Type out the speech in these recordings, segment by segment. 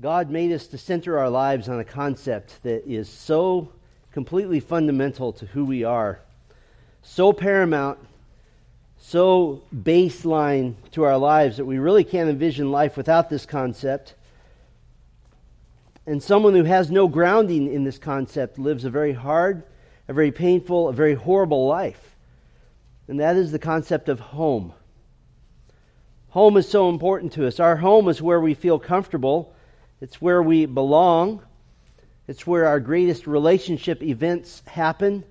God made us to center our lives on a concept that is so completely fundamental to who we are, so paramount, so baseline to our lives that we really can't envision life without this concept. And someone who has no grounding in this concept lives a very hard, a very painful, a very horrible life. And that is the concept of home. Home is so important to us. Our home is where we feel comfortable, it's where we belong, it's where our greatest relationship events happen.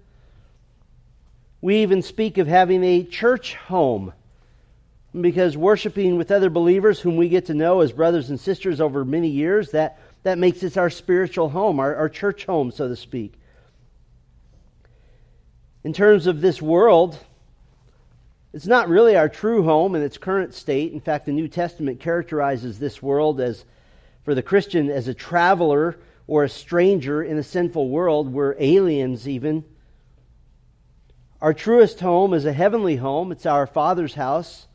We even speak of having a church home because worshiping with other believers whom we get to know as brothers and sisters over many years, that, that makes it our spiritual home, our, our church home, so to speak. In terms of this world, it's not really our true home in its current state. In fact, the New Testament characterizes this world as, for the Christian, as a traveler or a stranger in a sinful world. We're aliens, even. Our truest home is a heavenly home, it's our Father's house.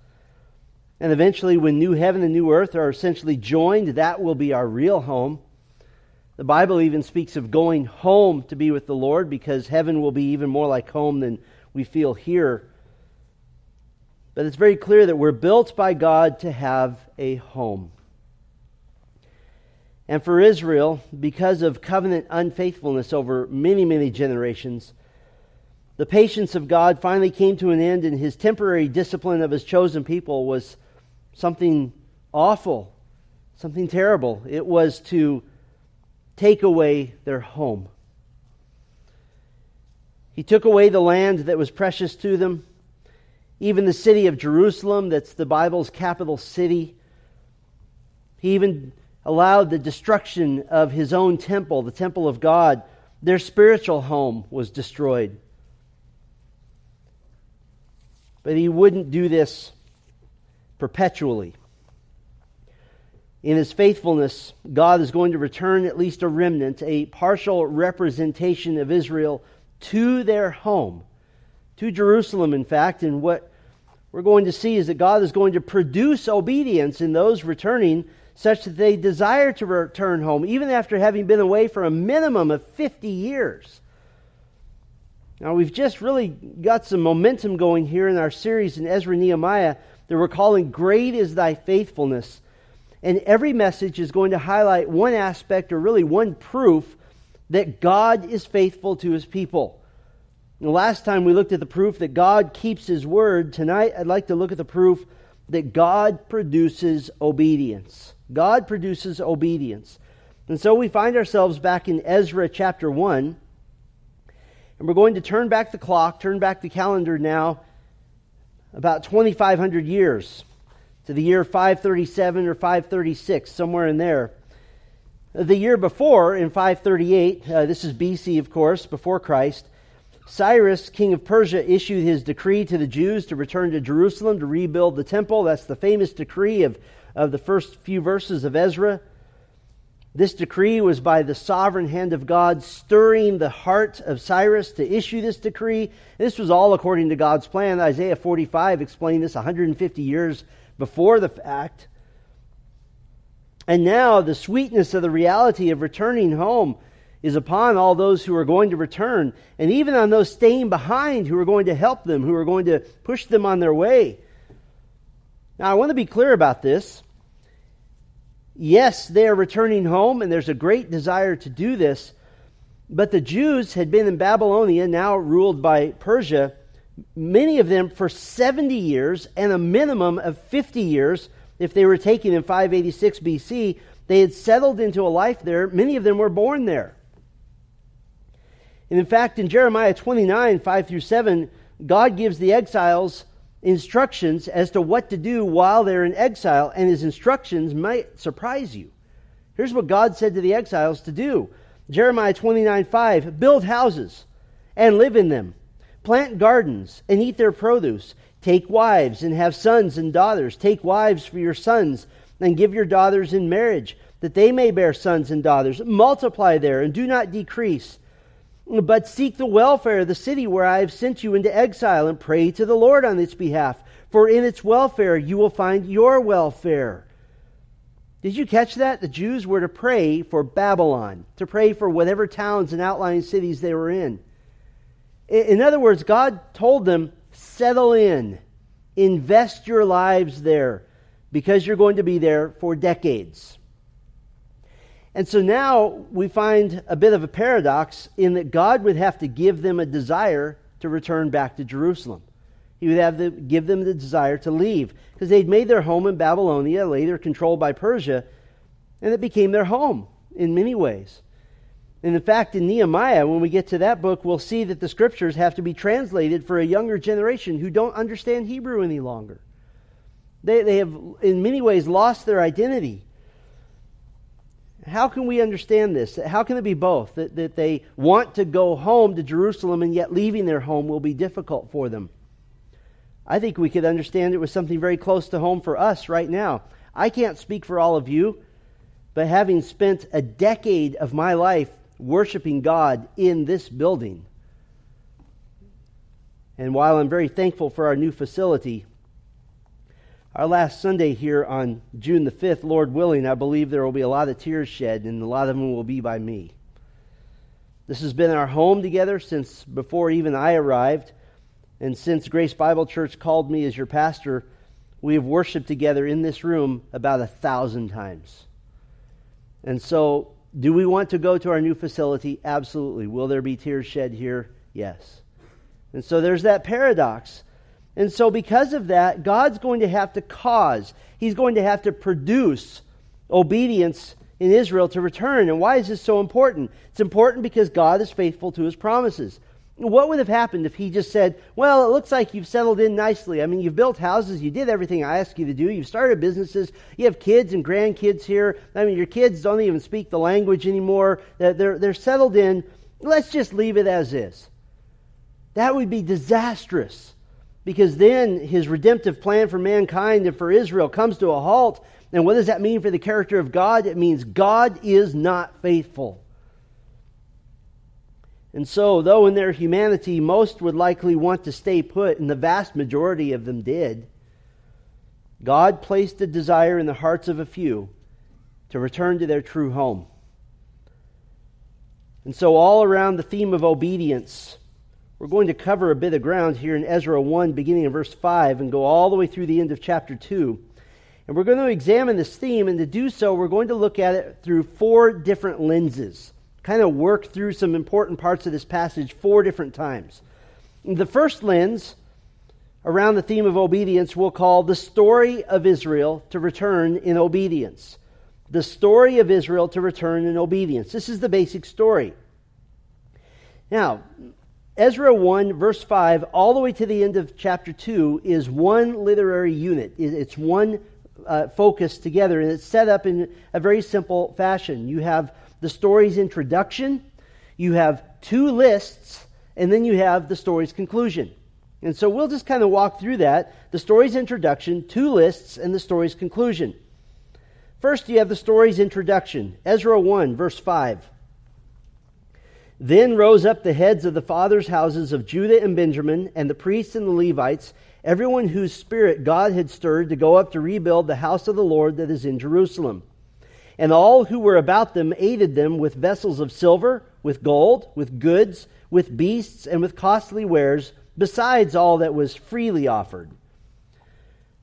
And eventually, when new heaven and new earth are essentially joined, that will be our real home. The Bible even speaks of going home to be with the Lord because heaven will be even more like home than we feel here. But it's very clear that we're built by God to have a home. And for Israel, because of covenant unfaithfulness over many, many generations, the patience of God finally came to an end, and his temporary discipline of his chosen people was something awful, something terrible. It was to take away their home. He took away the land that was precious to them. Even the city of Jerusalem, that's the Bible's capital city. He even allowed the destruction of his own temple, the temple of God. Their spiritual home was destroyed. But he wouldn't do this perpetually. In his faithfulness, God is going to return at least a remnant, a partial representation of Israel to their home, to Jerusalem, in fact, and what we're going to see is that God is going to produce obedience in those returning such that they desire to return home, even after having been away for a minimum of 50 years. Now, we've just really got some momentum going here in our series in Ezra Nehemiah that we're calling Great is Thy Faithfulness. And every message is going to highlight one aspect or really one proof that God is faithful to his people. The last time we looked at the proof that God keeps His word. Tonight, I'd like to look at the proof that God produces obedience. God produces obedience. And so we find ourselves back in Ezra chapter 1. And we're going to turn back the clock, turn back the calendar now about 2,500 years to the year 537 or 536, somewhere in there. The year before, in 538, uh, this is BC, of course, before Christ, Cyrus, king of Persia, issued his decree to the Jews to return to Jerusalem to rebuild the temple. That's the famous decree of, of the first few verses of Ezra. This decree was by the sovereign hand of God stirring the heart of Cyrus to issue this decree. This was all according to God's plan. Isaiah 45 explained this 150 years before the fact. And now the sweetness of the reality of returning home is upon all those who are going to return, and even on those staying behind who are going to help them, who are going to push them on their way. Now, I want to be clear about this. Yes, they are returning home, and there's a great desire to do this. But the Jews had been in Babylonia, now ruled by Persia, many of them for 70 years and a minimum of 50 years if they were taken in 586 BC. They had settled into a life there. Many of them were born there. And in fact, in Jeremiah 29, 5 through 7, God gives the exiles instructions as to what to do while they're in exile, and his instructions might surprise you. Here's what God said to the exiles to do Jeremiah 29, 5 Build houses and live in them, plant gardens and eat their produce. Take wives and have sons and daughters. Take wives for your sons and give your daughters in marriage, that they may bear sons and daughters. Multiply there and do not decrease but seek the welfare of the city where I have sent you into exile and pray to the Lord on its behalf. For in its welfare you will find your welfare. Did you catch that? The Jews were to pray for Babylon, to pray for whatever towns and outlying cities they were in. In other words, God told them, settle in, invest your lives there, because you're going to be there for decades. And so now we find a bit of a paradox in that God would have to give them a desire to return back to Jerusalem. He would have to give them the desire to leave because they'd made their home in Babylonia, later controlled by Persia, and it became their home in many ways. And in fact, in Nehemiah, when we get to that book, we'll see that the scriptures have to be translated for a younger generation who don't understand Hebrew any longer. They, they have, in many ways, lost their identity. How can we understand this? How can it be both? That, that they want to go home to Jerusalem and yet leaving their home will be difficult for them. I think we could understand it was something very close to home for us right now. I can't speak for all of you, but having spent a decade of my life worshiping God in this building, and while I'm very thankful for our new facility, our last Sunday here on June the 5th, Lord willing, I believe there will be a lot of tears shed, and a lot of them will be by me. This has been our home together since before even I arrived. And since Grace Bible Church called me as your pastor, we have worshiped together in this room about a thousand times. And so, do we want to go to our new facility? Absolutely. Will there be tears shed here? Yes. And so there's that paradox. And so, because of that, God's going to have to cause, He's going to have to produce obedience in Israel to return. And why is this so important? It's important because God is faithful to His promises. What would have happened if he just said, Well, it looks like you've settled in nicely. I mean, you've built houses, you did everything I asked you to do, you've started businesses, you have kids and grandkids here. I mean, your kids don't even speak the language anymore, they're, they're settled in. Let's just leave it as is. That would be disastrous because then his redemptive plan for mankind and for Israel comes to a halt. And what does that mean for the character of God? It means God is not faithful. And so, though in their humanity most would likely want to stay put, and the vast majority of them did, God placed a desire in the hearts of a few to return to their true home. And so, all around the theme of obedience, we're going to cover a bit of ground here in Ezra 1, beginning in verse 5, and go all the way through the end of chapter 2. And we're going to examine this theme, and to do so, we're going to look at it through four different lenses kind of work through some important parts of this passage four different times. The first lens around the theme of obedience we'll call the story of Israel to return in obedience. The story of Israel to return in obedience. This is the basic story. Now, Ezra 1, verse 5, all the way to the end of chapter 2, is one literary unit. It's one uh, focus together, and it's set up in a very simple fashion. You have the story's introduction, you have two lists, and then you have the story's conclusion. And so we'll just kind of walk through that the story's introduction, two lists, and the story's conclusion. First, you have the story's introduction Ezra 1, verse 5. Then rose up the heads of the fathers' houses of Judah and Benjamin, and the priests and the Levites, everyone whose spirit God had stirred to go up to rebuild the house of the Lord that is in Jerusalem. And all who were about them aided them with vessels of silver, with gold, with goods, with beasts, and with costly wares, besides all that was freely offered.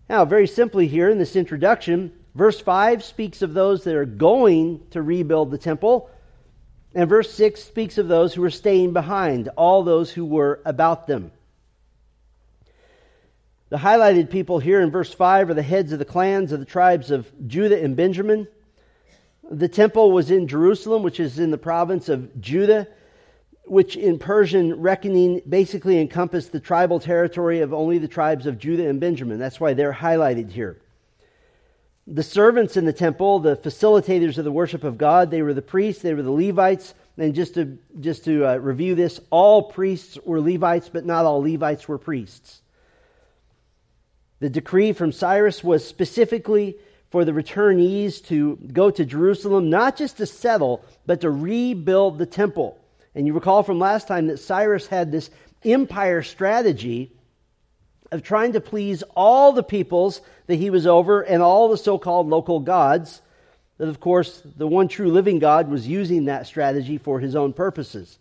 Now, very simply here in this introduction, verse 5 speaks of those that are going to rebuild the temple, and verse 6 speaks of those who were staying behind, all those who were about them. The highlighted people here in verse 5 are the heads of the clans of the tribes of Judah and Benjamin. The temple was in Jerusalem, which is in the province of Judah, which in Persian reckoning basically encompassed the tribal territory of only the tribes of Judah and Benjamin. That's why they're highlighted here. The servants in the temple, the facilitators of the worship of God, they were the priests, they were the Levites. And just to, just to uh, review this, all priests were Levites, but not all Levites were priests. The decree from Cyrus was specifically for the returnees to go to Jerusalem, not just to settle, but to rebuild the temple. And you recall from last time that Cyrus had this empire strategy of trying to please all the peoples that he was over and all the so called local gods. that, of course, the one true living God was using that strategy for his own purposes.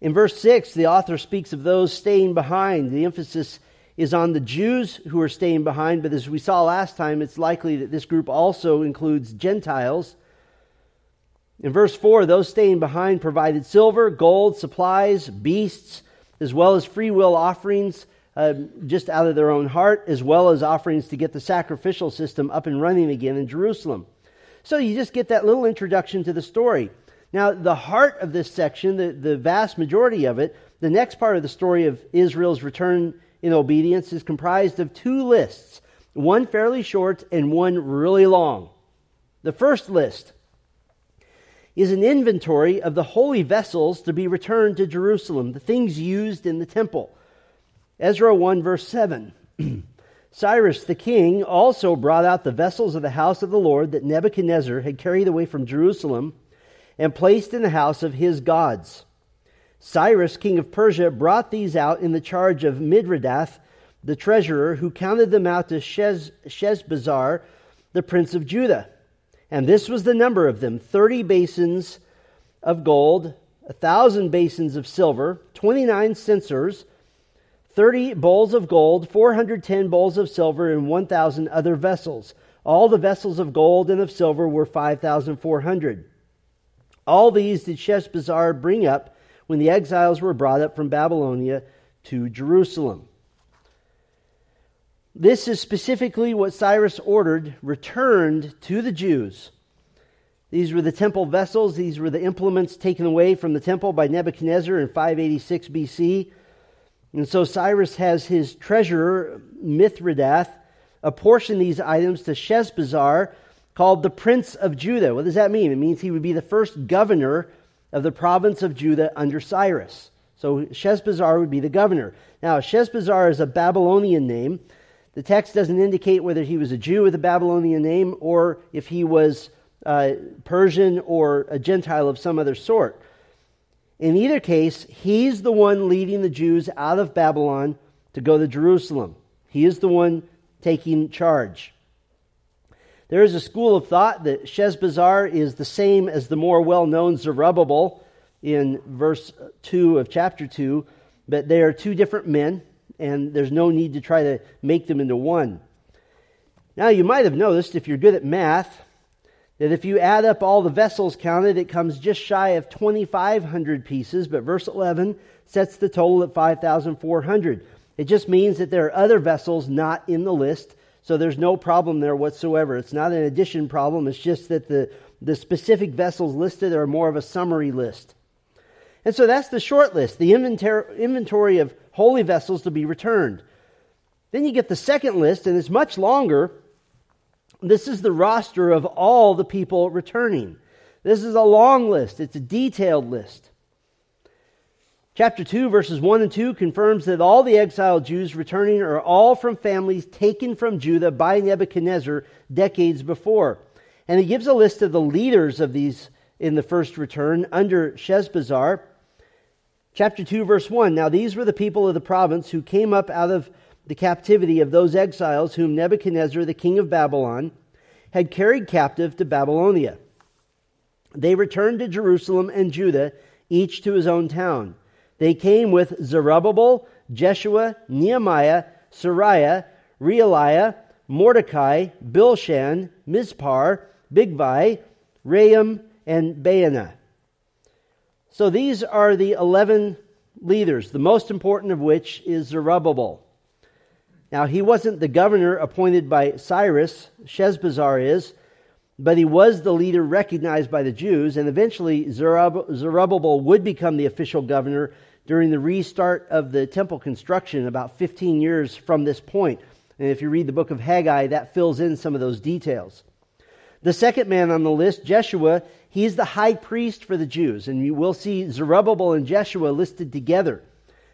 In verse 6, the author speaks of those staying behind. The emphasis is on the Jews who are staying behind, but as we saw last time, it's likely that this group also includes Gentiles. In verse 4, those staying behind provided silver, gold, supplies, beasts, as well as free will offerings uh, just out of their own heart, as well as offerings to get the sacrificial system up and running again in Jerusalem. So you just get that little introduction to the story. Now, the heart of this section, the, the vast majority of it, the next part of the story of Israel's return in obedience is comprised of two lists, one fairly short and one really long. The first list is an inventory of the holy vessels to be returned to Jerusalem, the things used in the temple. Ezra 1, verse 7. Cyrus the king also brought out the vessels of the house of the Lord that Nebuchadnezzar had carried away from Jerusalem and placed in the house of his gods. Cyrus, king of Persia, brought these out in the charge of Mithredath, the treasurer, who counted them out to Shez, Sheshbazzar, the prince of Judah. And this was the number of them thirty basins of gold, a thousand basins of silver, twenty nine censers, thirty bowls of gold, four hundred ten bowls of silver, and one thousand other vessels. All the vessels of gold and of silver were five thousand four hundred. All these did Sheshbazzar bring up when the exiles were brought up from Babylonia to Jerusalem. This is specifically what Cyrus ordered returned to the Jews. These were the temple vessels, these were the implements taken away from the temple by Nebuchadnezzar in 586 BC. And so Cyrus has his treasurer, Mithredath, apportion these items to Sheshbazzar, called the Prince of Judah. What does that mean? It means he would be the first governor of the province of Judah under Cyrus. So Sheshbazzar would be the governor. Now, Sheshbazzar is a Babylonian name. The text doesn't indicate whether he was a Jew with a Babylonian name or if he was uh, Persian or a Gentile of some other sort. In either case, he's the one leading the Jews out of Babylon to go to Jerusalem. He is the one taking charge. There is a school of thought that Sheshbazzar is the same as the more well known Zerubbabel in verse 2 of chapter 2, but they are two different men, and there's no need to try to make them into one. Now, you might have noticed, if you're good at math, that if you add up all the vessels counted, it comes just shy of 2,500 pieces, but verse 11 sets the total at 5,400. It just means that there are other vessels not in the list so there's no problem there whatsoever. It's not an addition problem. It's just that the, the specific vessels listed are more of a summary list. And so that's the short list, the inventory of holy vessels to be returned. Then you get the second list, and it's much longer. This is the roster of all the people returning. This is a long list, it's a detailed list. Chapter 2, verses 1 and 2 confirms that all the exiled Jews returning are all from families taken from Judah by Nebuchadnezzar decades before. And he gives a list of the leaders of these in the first return under Sheshbazzar. Chapter 2, verse 1 Now these were the people of the province who came up out of the captivity of those exiles whom Nebuchadnezzar, the king of Babylon, had carried captive to Babylonia. They returned to Jerusalem and Judah, each to his own town. They came with Zerubbabel, Jeshua, Nehemiah, Seraiah, Reelaiah, Mordecai, Bilshan, Mispar, Bigvai, Rehum, and Baanah. So these are the 11 leaders, the most important of which is Zerubbabel. Now, he wasn't the governor appointed by Cyrus, Sheshbazzar is, but he was the leader recognized by the Jews, and eventually Zerubbabel would become the official governor during the restart of the temple construction about 15 years from this point. And if you read the book of Haggai, that fills in some of those details. The second man on the list, Jeshua, he's the high priest for the Jews. And you will see Zerubbabel and Jeshua listed together.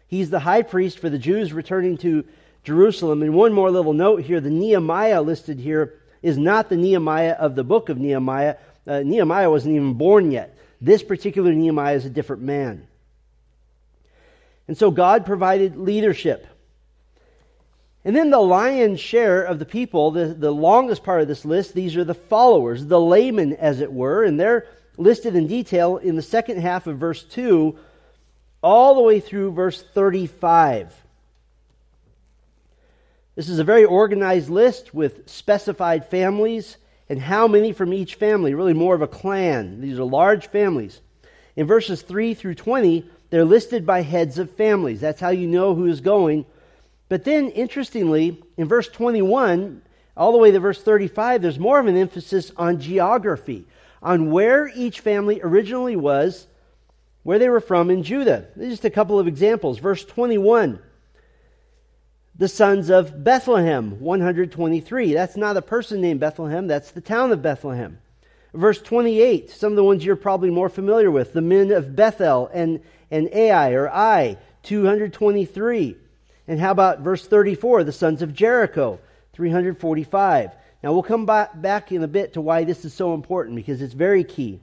He's the high priest for the Jews returning to Jerusalem. And one more little note here the Nehemiah listed here is not the Nehemiah of the book of Nehemiah. Uh, Nehemiah wasn't even born yet. This particular Nehemiah is a different man. And so God provided leadership. And then the lion's share of the people, the, the longest part of this list, these are the followers, the laymen, as it were, and they're listed in detail in the second half of verse 2 all the way through verse 35. This is a very organized list with specified families and how many from each family, really more of a clan. These are large families. In verses 3 through 20, they're listed by heads of families. That's how you know who is going. But then, interestingly, in verse 21, all the way to verse 35, there's more of an emphasis on geography, on where each family originally was, where they were from in Judah. Just a couple of examples. Verse 21, the sons of Bethlehem, 123. That's not a person named Bethlehem, that's the town of Bethlehem. Verse 28, some of the ones you're probably more familiar with, the men of Bethel and, and Ai or Ai, 223. And how about verse 34, the sons of Jericho, 345. Now we'll come back in a bit to why this is so important because it's very key.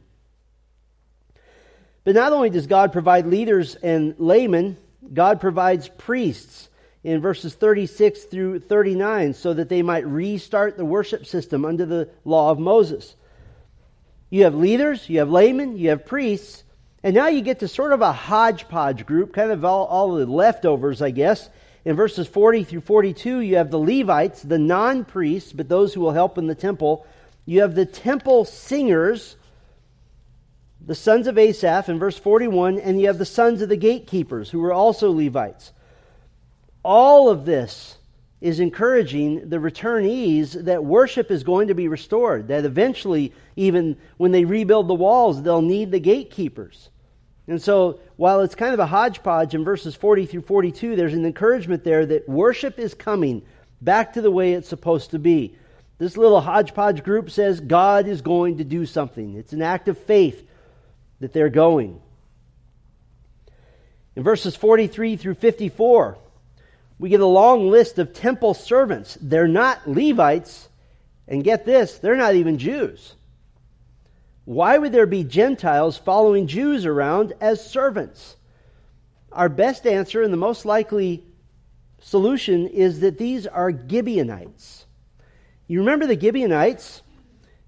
But not only does God provide leaders and laymen, God provides priests in verses 36 through 39 so that they might restart the worship system under the law of Moses. You have leaders, you have laymen, you have priests, and now you get to sort of a hodgepodge group, kind of all, all the leftovers, I guess. In verses 40 through 42, you have the Levites, the non priests, but those who will help in the temple. You have the temple singers the sons of Asaph in verse 41, and you have the sons of the gatekeepers, who were also Levites. All of this is encouraging the returnees that worship is going to be restored, that eventually, even when they rebuild the walls, they'll need the gatekeepers. And so, while it's kind of a hodgepodge in verses 40 through 42, there's an encouragement there that worship is coming back to the way it's supposed to be. This little hodgepodge group says God is going to do something. It's an act of faith that they're going. In verses 43 through 54, we get a long list of temple servants. They're not Levites, and get this, they're not even Jews. Why would there be Gentiles following Jews around as servants? Our best answer and the most likely solution is that these are Gibeonites. You remember the Gibeonites?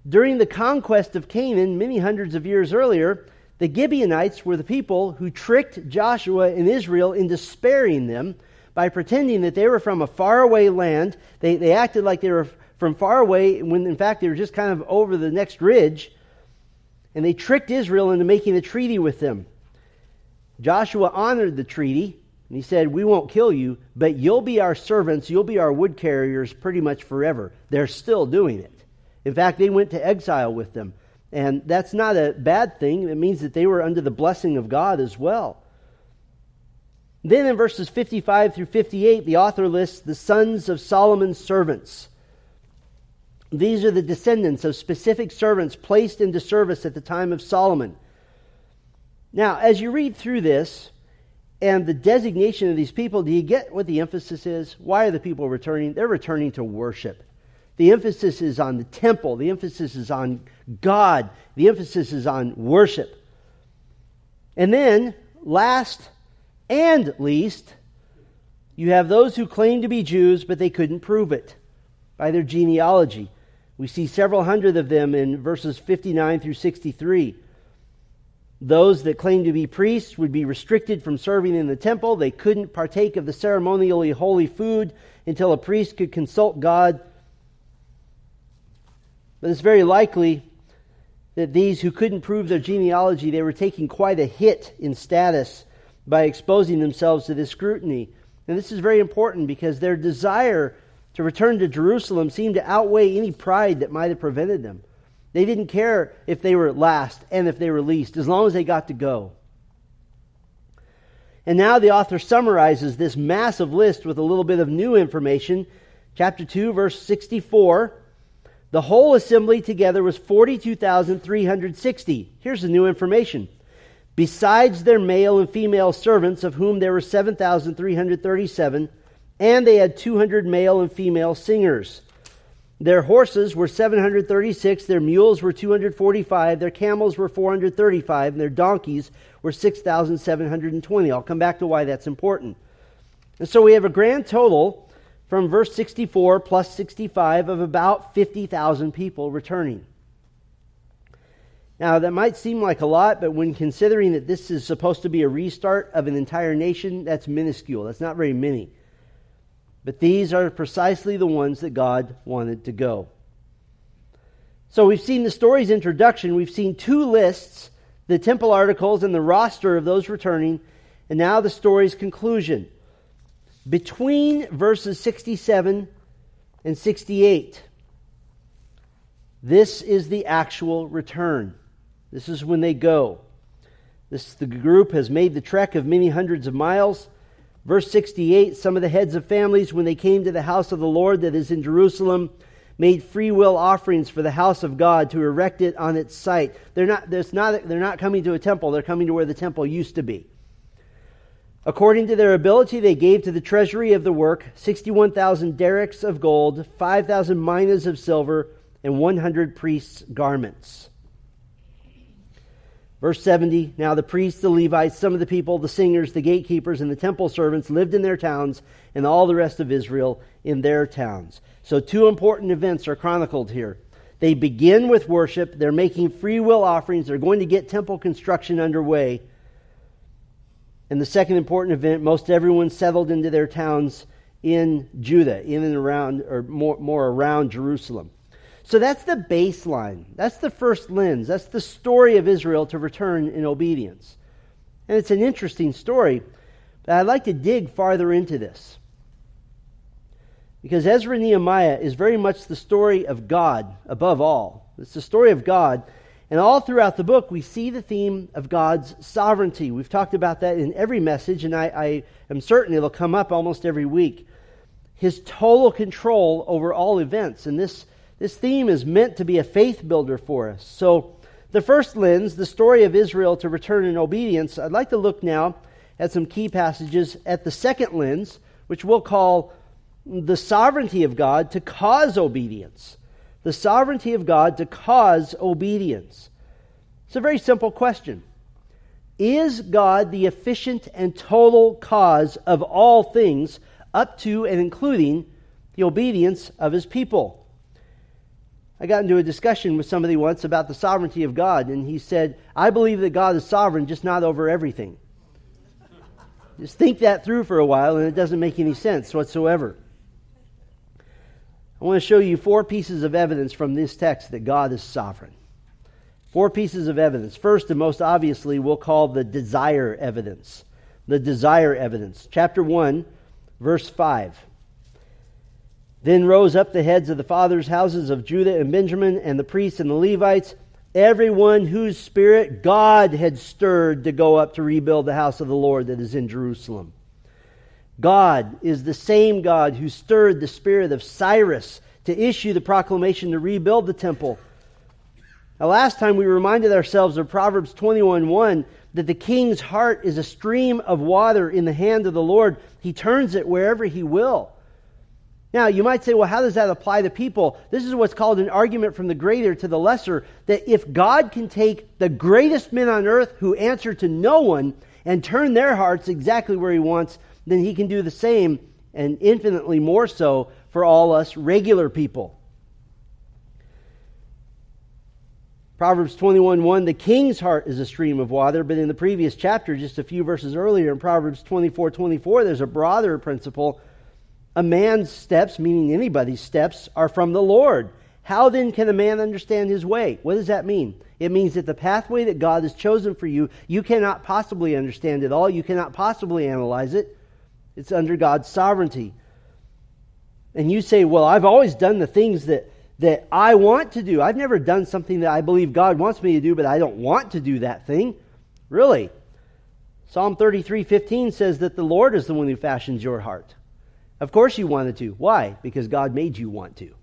During the conquest of Canaan, many hundreds of years earlier, the Gibeonites were the people who tricked Joshua and Israel into sparing them by pretending that they were from a faraway land. They, they acted like they were from far away when in fact they were just kind of over the next ridge. And they tricked Israel into making a treaty with them. Joshua honored the treaty and he said, We won't kill you, but you'll be our servants, you'll be our wood carriers pretty much forever. They're still doing it. In fact, they went to exile with them. And that's not a bad thing. It means that they were under the blessing of God as well. Then in verses 55 through 58, the author lists the sons of Solomon's servants. These are the descendants of specific servants placed into service at the time of Solomon. Now, as you read through this and the designation of these people, do you get what the emphasis is? Why are the people returning? They're returning to worship. The emphasis is on the temple. The emphasis is on God. The emphasis is on worship. And then, last and least, you have those who claim to be Jews, but they couldn't prove it by their genealogy. We see several hundred of them in verses 59 through 63. Those that claimed to be priests would be restricted from serving in the temple. They couldn't partake of the ceremonially holy food until a priest could consult God but it's very likely that these who couldn't prove their genealogy, they were taking quite a hit in status by exposing themselves to this scrutiny. And this is very important because their desire to return to Jerusalem seemed to outweigh any pride that might have prevented them. They didn't care if they were last and if they were least, as long as they got to go. And now the author summarizes this massive list with a little bit of new information. Chapter 2, verse 64 the whole assembly together was 42,360. Here's the new information. Besides their male and female servants, of whom there were 7,337, and they had 200 male and female singers. Their horses were 736, their mules were 245, their camels were 435, and their donkeys were 6,720. I'll come back to why that's important. And so we have a grand total from verse 64 plus 65 of about 50,000 people returning. Now, that might seem like a lot, but when considering that this is supposed to be a restart of an entire nation, that's minuscule. That's not very many. But these are precisely the ones that God wanted to go. So we've seen the story's introduction. We've seen two lists the temple articles and the roster of those returning, and now the story's conclusion. Between verses 67 and 68, this is the actual return. This is when they go. This the group has made the trek of many hundreds of miles. Verse 68 Some of the heads of families, when they came to the house of the Lord that is in Jerusalem, made free will offerings for the house of God to erect it on its site. They're not, not, they're not coming to a temple, they're coming to where the temple used to be. According to their ability, they gave to the treasury of the work 61,000 darics of gold, 5,000 minas of silver, and 100 priests' garments. Verse 70 Now the priests, the Levites, some of the people, the singers, the gatekeepers, and the temple servants lived in their towns, and all the rest of Israel in their towns. So, two important events are chronicled here. They begin with worship, they're making free will offerings, they're going to get temple construction underway. And the second important event, most everyone settled into their towns in Judah, in and around, or more, more around Jerusalem. So that's the baseline. That's the first lens. That's the story of Israel to return in obedience. And it's an interesting story, but I'd like to dig farther into this. Because Ezra Nehemiah is very much the story of God above all. It's the story of God. And all throughout the book, we see the theme of God's sovereignty. We've talked about that in every message, and I, I am certain it'll come up almost every week. His total control over all events. And this this theme is meant to be a faith builder for us. So, the first lens, the story of Israel to return in obedience, I'd like to look now at some key passages at the second lens, which we'll call the sovereignty of God to cause obedience. The sovereignty of God to cause obedience. It's a very simple question. Is God the efficient and total cause of all things, up to and including the obedience of his people? I got into a discussion with somebody once about the sovereignty of God, and he said, I believe that God is sovereign, just not over everything. just think that through for a while, and it doesn't make any sense whatsoever. I want to show you four pieces of evidence from this text that God is sovereign. Four pieces of evidence. First, and most obviously, we'll call the desire evidence. The desire evidence. Chapter 1, verse 5. Then rose up the heads of the fathers' houses of Judah and Benjamin, and the priests and the Levites, everyone whose spirit God had stirred to go up to rebuild the house of the Lord that is in Jerusalem. God is the same God who stirred the spirit of Cyrus to issue the proclamation to rebuild the temple. Now, last time we reminded ourselves of Proverbs 21 1 that the king's heart is a stream of water in the hand of the Lord. He turns it wherever he will. Now, you might say, well, how does that apply to people? This is what's called an argument from the greater to the lesser that if God can take the greatest men on earth who answer to no one and turn their hearts exactly where he wants, then he can do the same and infinitely more so for all us regular people. Proverbs 21 1, the king's heart is a stream of water, but in the previous chapter, just a few verses earlier, in Proverbs 24 24, there's a broader principle a man's steps, meaning anybody's steps, are from the Lord. How then can a man understand his way? What does that mean? It means that the pathway that God has chosen for you, you cannot possibly understand it all. You cannot possibly analyze it. It's under God's sovereignty. And you say, Well, I've always done the things that, that I want to do. I've never done something that I believe God wants me to do, but I don't want to do that thing. Really? Psalm 33 15 says that the Lord is the one who fashions your heart. Of course you wanted to. Why? Because God made you want to.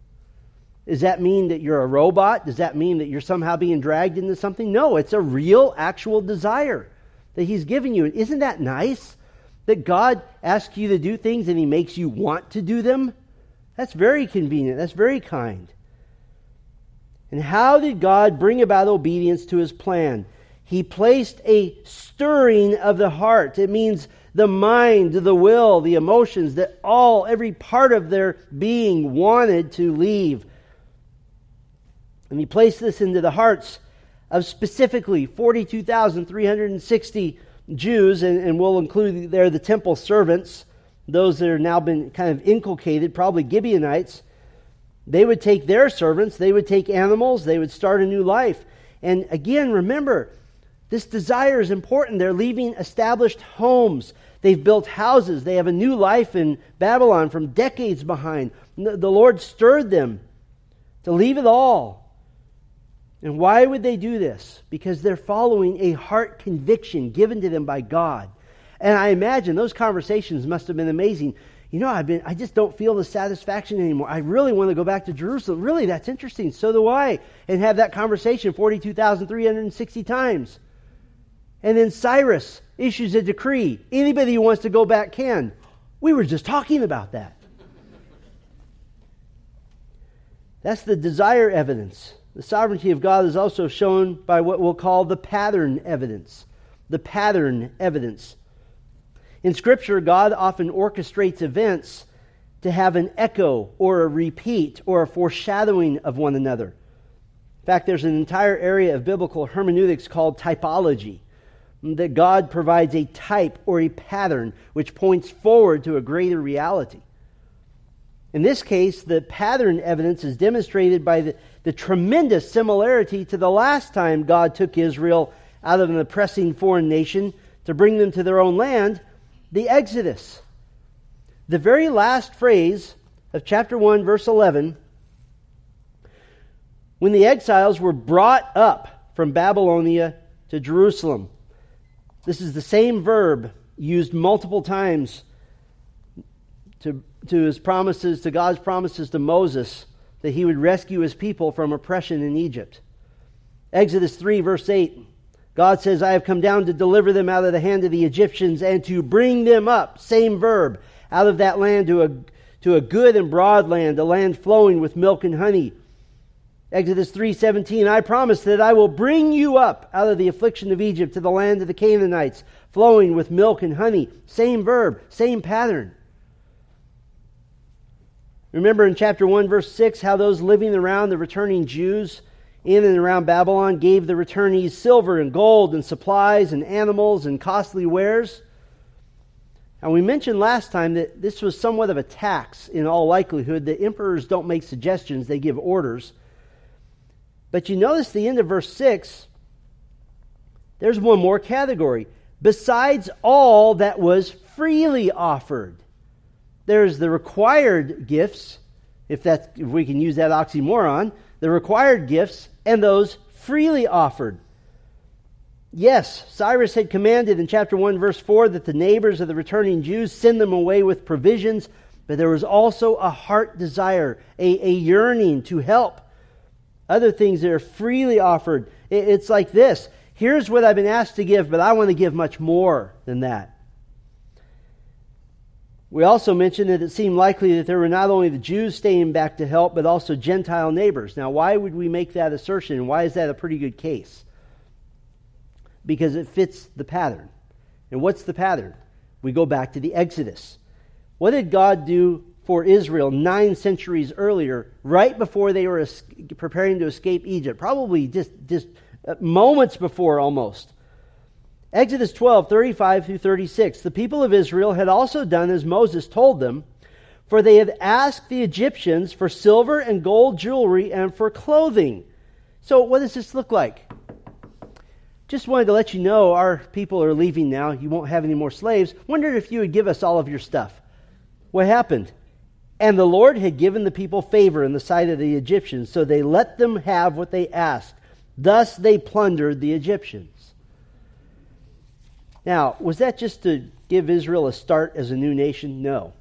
Does that mean that you're a robot? Does that mean that you're somehow being dragged into something? No, it's a real, actual desire that He's giving you. And isn't that nice? That God asks you to do things and He makes you want to do them? That's very convenient. That's very kind. And how did God bring about obedience to His plan? He placed a stirring of the heart. It means the mind, the will, the emotions, that all, every part of their being wanted to leave. And he placed this into the hearts of specifically 42,360 Jews, and, and we'll include there the temple servants, those that are now been kind of inculcated, probably Gibeonites. They would take their servants, they would take animals, they would start a new life. And again, remember, this desire is important. They're leaving established homes. They've built houses. They have a new life in Babylon from decades behind. The Lord stirred them to leave it all and why would they do this? Because they're following a heart conviction given to them by God. And I imagine those conversations must have been amazing. You know, I've been I just don't feel the satisfaction anymore. I really want to go back to Jerusalem. Really, that's interesting. So do I. And have that conversation 42,360 times. And then Cyrus issues a decree. Anybody who wants to go back can. We were just talking about that. That's the desire evidence. The sovereignty of God is also shown by what we'll call the pattern evidence. The pattern evidence. In Scripture, God often orchestrates events to have an echo or a repeat or a foreshadowing of one another. In fact, there's an entire area of biblical hermeneutics called typology, that God provides a type or a pattern which points forward to a greater reality. In this case, the pattern evidence is demonstrated by the, the tremendous similarity to the last time God took Israel out of an oppressing foreign nation to bring them to their own land, the Exodus. The very last phrase of chapter 1, verse 11, when the exiles were brought up from Babylonia to Jerusalem. This is the same verb used multiple times to, to his promises, to God's promises to Moses that he would rescue his people from oppression in Egypt. Exodus 3, verse 8. God says, I have come down to deliver them out of the hand of the Egyptians and to bring them up, same verb, out of that land to a, to a good and broad land, a land flowing with milk and honey. Exodus 3:17 I promise that I will bring you up out of the affliction of Egypt to the land of the Canaanites flowing with milk and honey same verb same pattern Remember in chapter 1, verse 6, how those living around the returning Jews in and around Babylon gave the returnees silver and gold and supplies and animals and costly wares? And we mentioned last time that this was somewhat of a tax in all likelihood. The emperors don't make suggestions, they give orders. But you notice the end of verse 6, there's one more category. Besides all that was freely offered. There's the required gifts, if, that's, if we can use that oxymoron, the required gifts and those freely offered. Yes, Cyrus had commanded in chapter 1, verse 4, that the neighbors of the returning Jews send them away with provisions, but there was also a heart desire, a, a yearning to help. Other things that are freely offered. It's like this here's what I've been asked to give, but I want to give much more than that. We also mentioned that it seemed likely that there were not only the Jews staying back to help, but also Gentile neighbors. Now, why would we make that assertion? Why is that a pretty good case? Because it fits the pattern. And what's the pattern? We go back to the Exodus. What did God do for Israel nine centuries earlier, right before they were preparing to escape Egypt? Probably just, just uh, moments before almost. Exodus 12, 35 through 36. The people of Israel had also done as Moses told them, for they had asked the Egyptians for silver and gold jewelry and for clothing. So, what does this look like? Just wanted to let you know our people are leaving now. You won't have any more slaves. Wondered if you would give us all of your stuff. What happened? And the Lord had given the people favor in the sight of the Egyptians, so they let them have what they asked. Thus they plundered the Egyptians. Now, was that just to give Israel a start as a new nation? No.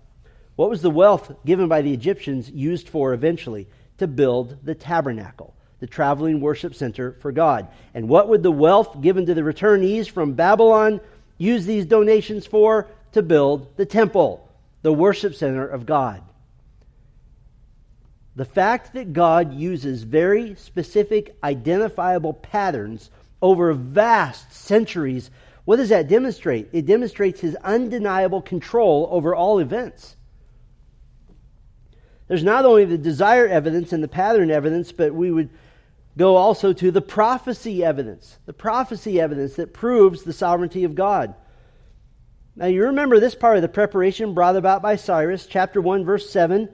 What was the wealth given by the Egyptians used for eventually? To build the tabernacle, the traveling worship center for God. And what would the wealth given to the returnees from Babylon use these donations for? To build the temple, the worship center of God. The fact that God uses very specific, identifiable patterns over vast centuries What does that demonstrate? It demonstrates his undeniable control over all events. There's not only the desire evidence and the pattern evidence, but we would go also to the prophecy evidence. The prophecy evidence that proves the sovereignty of God. Now, you remember this part of the preparation brought about by Cyrus, chapter 1, verse 7.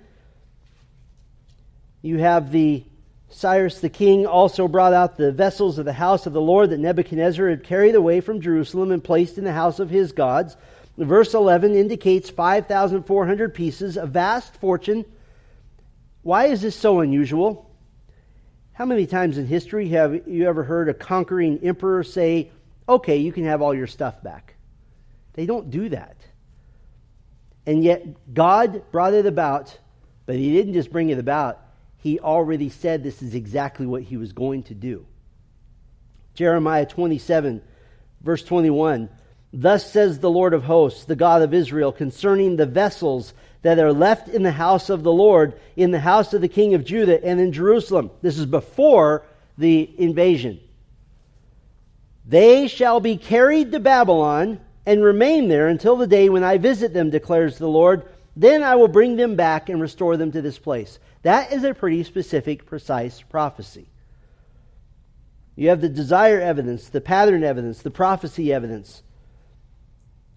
You have the Cyrus the king also brought out the vessels of the house of the Lord that Nebuchadnezzar had carried away from Jerusalem and placed in the house of his gods. Verse 11 indicates 5,400 pieces, a vast fortune. Why is this so unusual? How many times in history have you ever heard a conquering emperor say, okay, you can have all your stuff back? They don't do that. And yet, God brought it about, but He didn't just bring it about, He already said this is exactly what He was going to do. Jeremiah 27, verse 21 Thus says the Lord of hosts, the God of Israel, concerning the vessels that are left in the house of the Lord, in the house of the king of Judah, and in Jerusalem. This is before the invasion. They shall be carried to Babylon and remain there until the day when I visit them, declares the Lord. Then I will bring them back and restore them to this place. That is a pretty specific, precise prophecy. You have the desire evidence, the pattern evidence, the prophecy evidence.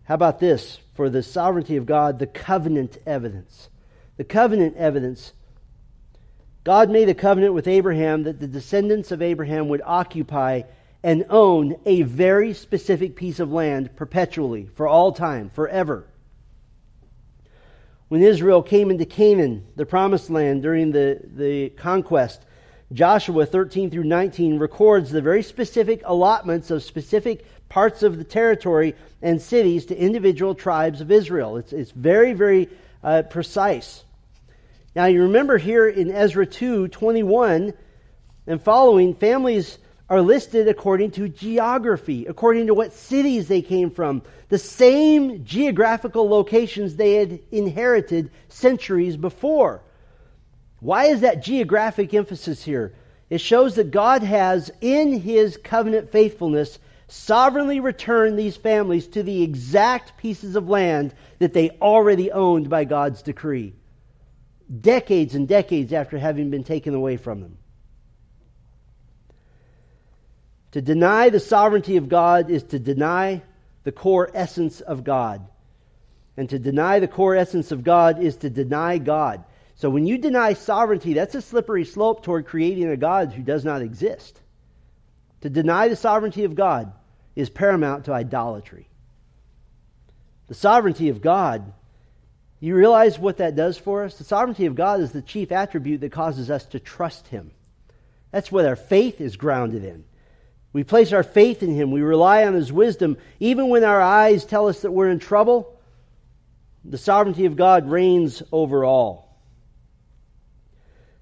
How about this? For the sovereignty of God, the covenant evidence. The covenant evidence. God made a covenant with Abraham that the descendants of Abraham would occupy and own a very specific piece of land perpetually, for all time, forever. When Israel came into Canaan, the promised land, during the, the conquest, Joshua 13 through 19 records the very specific allotments of specific parts of the territory and cities to individual tribes of Israel. It's, it's very, very uh, precise. Now, you remember here in Ezra 2 21 and following, families are listed according to geography, according to what cities they came from, the same geographical locations they had inherited centuries before. Why is that geographic emphasis here? It shows that God has, in his covenant faithfulness, sovereignly returned these families to the exact pieces of land that they already owned by God's decree, decades and decades after having been taken away from them. To deny the sovereignty of God is to deny the core essence of God. And to deny the core essence of God is to deny God. So when you deny sovereignty, that's a slippery slope toward creating a God who does not exist. To deny the sovereignty of God is paramount to idolatry. The sovereignty of God, you realize what that does for us? The sovereignty of God is the chief attribute that causes us to trust Him. That's what our faith is grounded in. We place our faith in Him. We rely on His wisdom. Even when our eyes tell us that we're in trouble, the sovereignty of God reigns over all.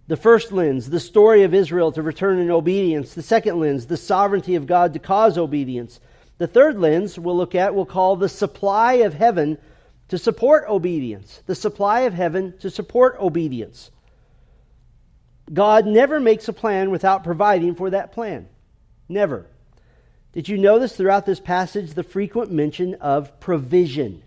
The first lens, the story of Israel to return in obedience. The second lens, the sovereignty of God to cause obedience. The third lens we'll look at, we'll call the supply of heaven to support obedience. The supply of heaven to support obedience. God never makes a plan without providing for that plan. Never. Did you notice throughout this passage the frequent mention of provision?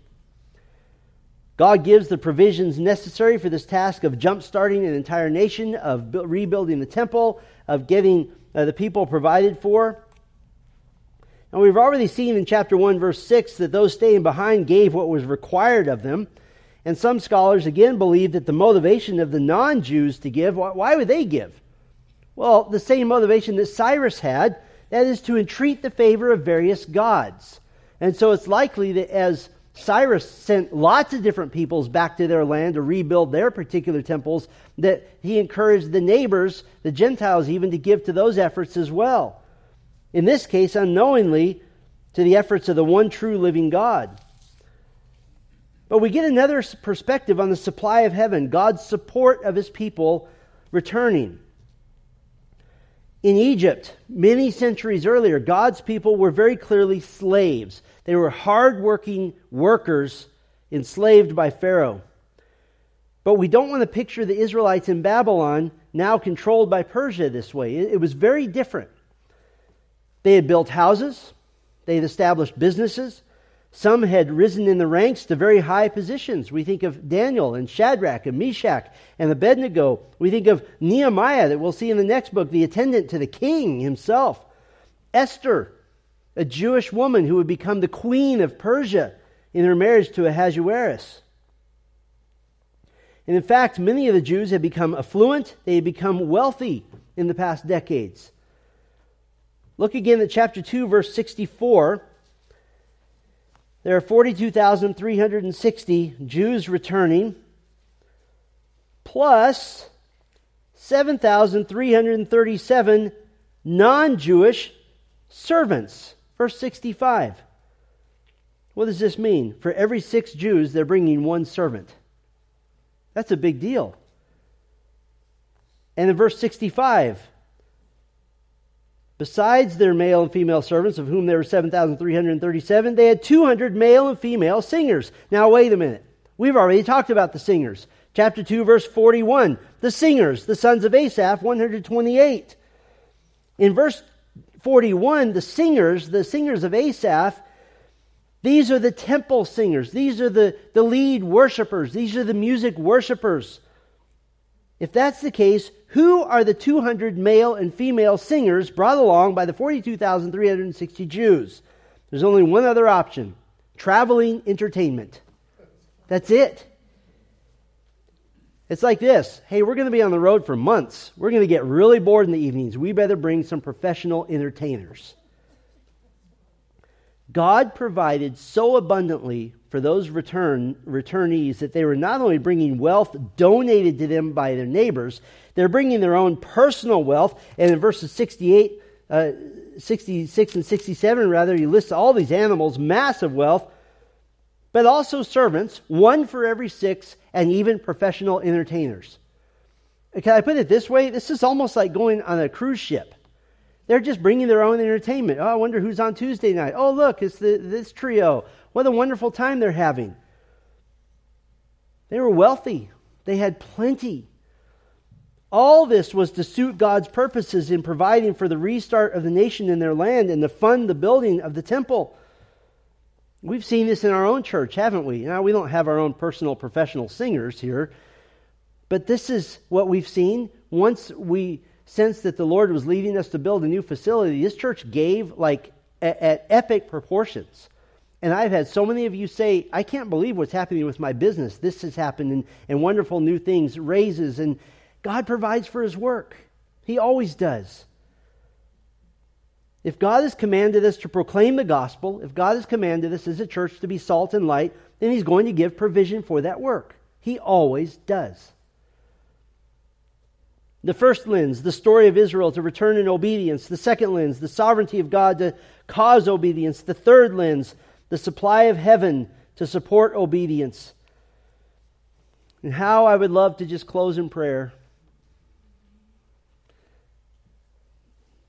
God gives the provisions necessary for this task of jump-starting an entire nation, of rebuilding the temple, of getting uh, the people provided for. And we've already seen in chapter 1, verse 6, that those staying behind gave what was required of them. And some scholars again believe that the motivation of the non Jews to give, why would they give? Well, the same motivation that Cyrus had that is to entreat the favor of various gods. And so it's likely that as Cyrus sent lots of different peoples back to their land to rebuild their particular temples, that he encouraged the neighbors, the Gentiles even, to give to those efforts as well. In this case, unknowingly, to the efforts of the one true living God. But we get another perspective on the supply of heaven, God's support of his people returning. In Egypt, many centuries earlier, God's people were very clearly slaves. They were hardworking workers enslaved by Pharaoh. But we don't want to picture the Israelites in Babylon now controlled by Persia this way. It was very different. They had built houses, They had established businesses. Some had risen in the ranks to very high positions. We think of Daniel and Shadrach and Meshach and Abednego. We think of Nehemiah, that we'll see in the next book, the attendant to the king himself. Esther, a Jewish woman who would become the queen of Persia in her marriage to Ahasuerus. And in fact, many of the Jews had become affluent, they had become wealthy in the past decades. Look again at chapter 2, verse 64. There are 42,360 Jews returning, plus 7,337 non Jewish servants. Verse 65. What does this mean? For every six Jews, they're bringing one servant. That's a big deal. And in verse 65, Besides their male and female servants, of whom there were 7,337, they had 200 male and female singers. Now, wait a minute. We've already talked about the singers. Chapter 2, verse 41. The singers, the sons of Asaph, 128. In verse 41, the singers, the singers of Asaph, these are the temple singers. These are the, the lead worshipers. These are the music worshipers. If that's the case, who are the 200 male and female singers brought along by the 42,360 Jews? There's only one other option traveling entertainment. That's it. It's like this hey, we're going to be on the road for months. We're going to get really bored in the evenings. We better bring some professional entertainers. God provided so abundantly for those return, returnees that they were not only bringing wealth donated to them by their neighbors, they're bringing their own personal wealth. And in verses 68, uh, 66 and 67, rather, he lists all these animals, massive wealth, but also servants, one for every six, and even professional entertainers. Can I put it this way? This is almost like going on a cruise ship. They're just bringing their own entertainment. Oh, I wonder who's on Tuesday night. Oh, look, it's the, this trio. What a wonderful time they're having. They were wealthy, they had plenty. All this was to suit God's purposes in providing for the restart of the nation in their land and to fund the building of the temple. We've seen this in our own church, haven't we? Now, we don't have our own personal professional singers here, but this is what we've seen. Once we sense that the Lord was leading us to build a new facility, this church gave like at, at epic proportions. And I've had so many of you say, I can't believe what's happening with my business. This has happened, and, and wonderful new things, raises, and God provides for His work. He always does. If God has commanded us to proclaim the gospel, if God has commanded us as a church to be salt and light, then He's going to give provision for that work. He always does. The first lens, the story of Israel to return in obedience. The second lens, the sovereignty of God to cause obedience. The third lens, the supply of heaven to support obedience. And how I would love to just close in prayer.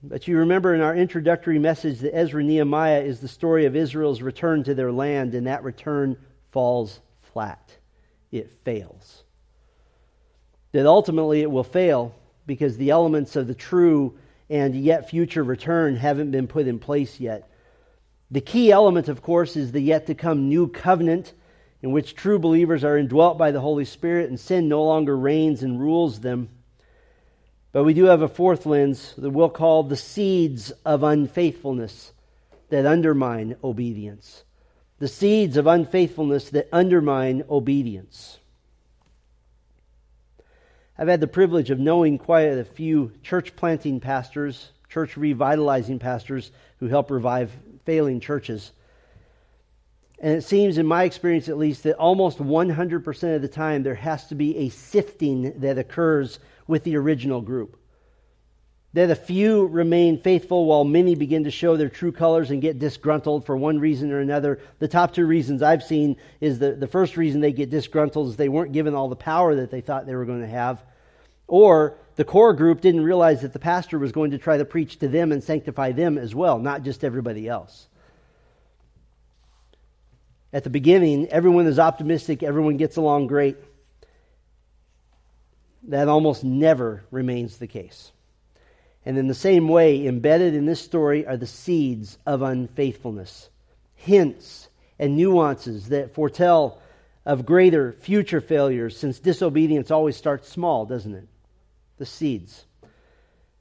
But you remember in our introductory message that Ezra Nehemiah is the story of Israel's return to their land, and that return falls flat. It fails. That ultimately it will fail because the elements of the true and yet future return haven't been put in place yet. The key element, of course, is the yet to come new covenant in which true believers are indwelt by the Holy Spirit and sin no longer reigns and rules them. But we do have a fourth lens that we'll call the seeds of unfaithfulness that undermine obedience. The seeds of unfaithfulness that undermine obedience. I've had the privilege of knowing quite a few church planting pastors, church revitalizing pastors who help revive failing churches. And it seems, in my experience at least, that almost 100% of the time there has to be a sifting that occurs with the original group. That a few remain faithful while many begin to show their true colors and get disgruntled for one reason or another. The top two reasons I've seen is that the first reason they get disgruntled is they weren't given all the power that they thought they were going to have. Or the core group didn't realize that the pastor was going to try to preach to them and sanctify them as well, not just everybody else. At the beginning, everyone is optimistic, everyone gets along great. That almost never remains the case. And in the same way, embedded in this story are the seeds of unfaithfulness, hints and nuances that foretell of greater future failures, since disobedience always starts small, doesn't it? The seeds.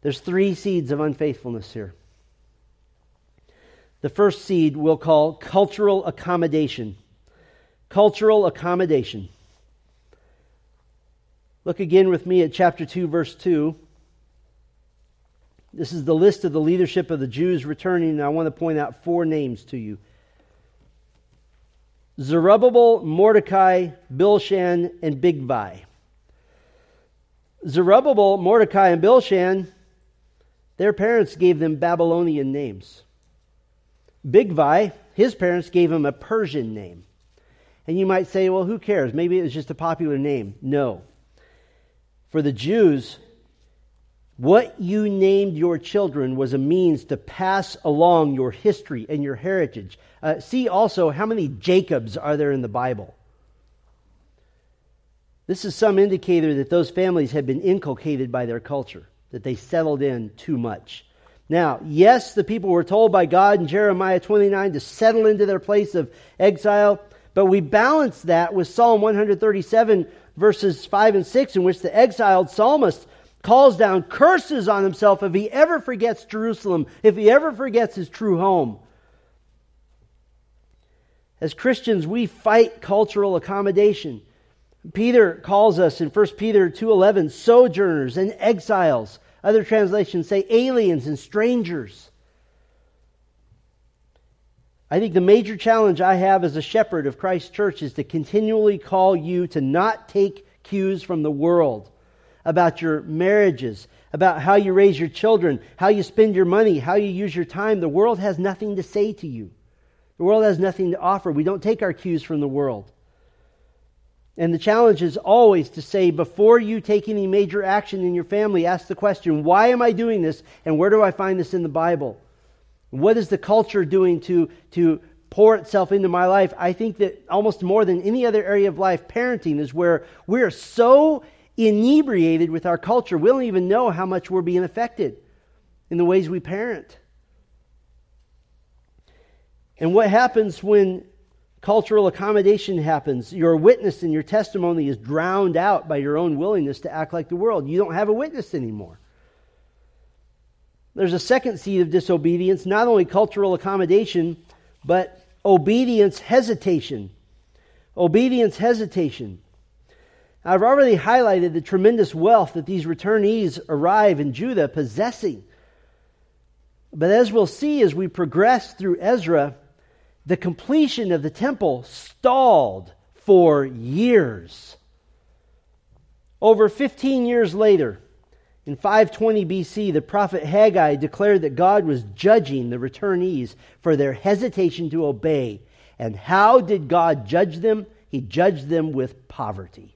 There's three seeds of unfaithfulness here. The first seed we'll call cultural accommodation. Cultural accommodation. Look again with me at chapter 2, verse 2. This is the list of the leadership of the Jews returning, and I want to point out four names to you Zerubbabel, Mordecai, Bilshan, and Bigvai. Zerubbabel, Mordecai, and Bilshan, their parents gave them Babylonian names. Bigvai, his parents gave him a Persian name. And you might say, well, who cares? Maybe it was just a popular name. No. For the Jews, what you named your children was a means to pass along your history and your heritage. Uh, see also how many Jacobs are there in the Bible. This is some indicator that those families had been inculcated by their culture, that they settled in too much. Now, yes, the people were told by God in Jeremiah 29 to settle into their place of exile, but we balance that with Psalm 137, verses 5 and 6, in which the exiled psalmist calls down curses on himself if he ever forgets Jerusalem, if he ever forgets his true home. As Christians, we fight cultural accommodation. Peter calls us in 1 Peter 2:11 sojourners and exiles. Other translations say aliens and strangers. I think the major challenge I have as a shepherd of Christ's church is to continually call you to not take cues from the world about your marriages, about how you raise your children, how you spend your money, how you use your time. The world has nothing to say to you. The world has nothing to offer. We don't take our cues from the world. And the challenge is always to say, before you take any major action in your family, ask the question, why am I doing this? And where do I find this in the Bible? What is the culture doing to, to pour itself into my life? I think that almost more than any other area of life, parenting is where we're so inebriated with our culture. We don't even know how much we're being affected in the ways we parent. And what happens when cultural accommodation happens? Your witness and your testimony is drowned out by your own willingness to act like the world. You don't have a witness anymore. There's a second seed of disobedience, not only cultural accommodation, but obedience hesitation. Obedience hesitation. I've already highlighted the tremendous wealth that these returnees arrive in Judah possessing. But as we'll see as we progress through Ezra, the completion of the temple stalled for years. Over 15 years later, in 520 BC, the prophet Haggai declared that God was judging the returnees for their hesitation to obey. And how did God judge them? He judged them with poverty.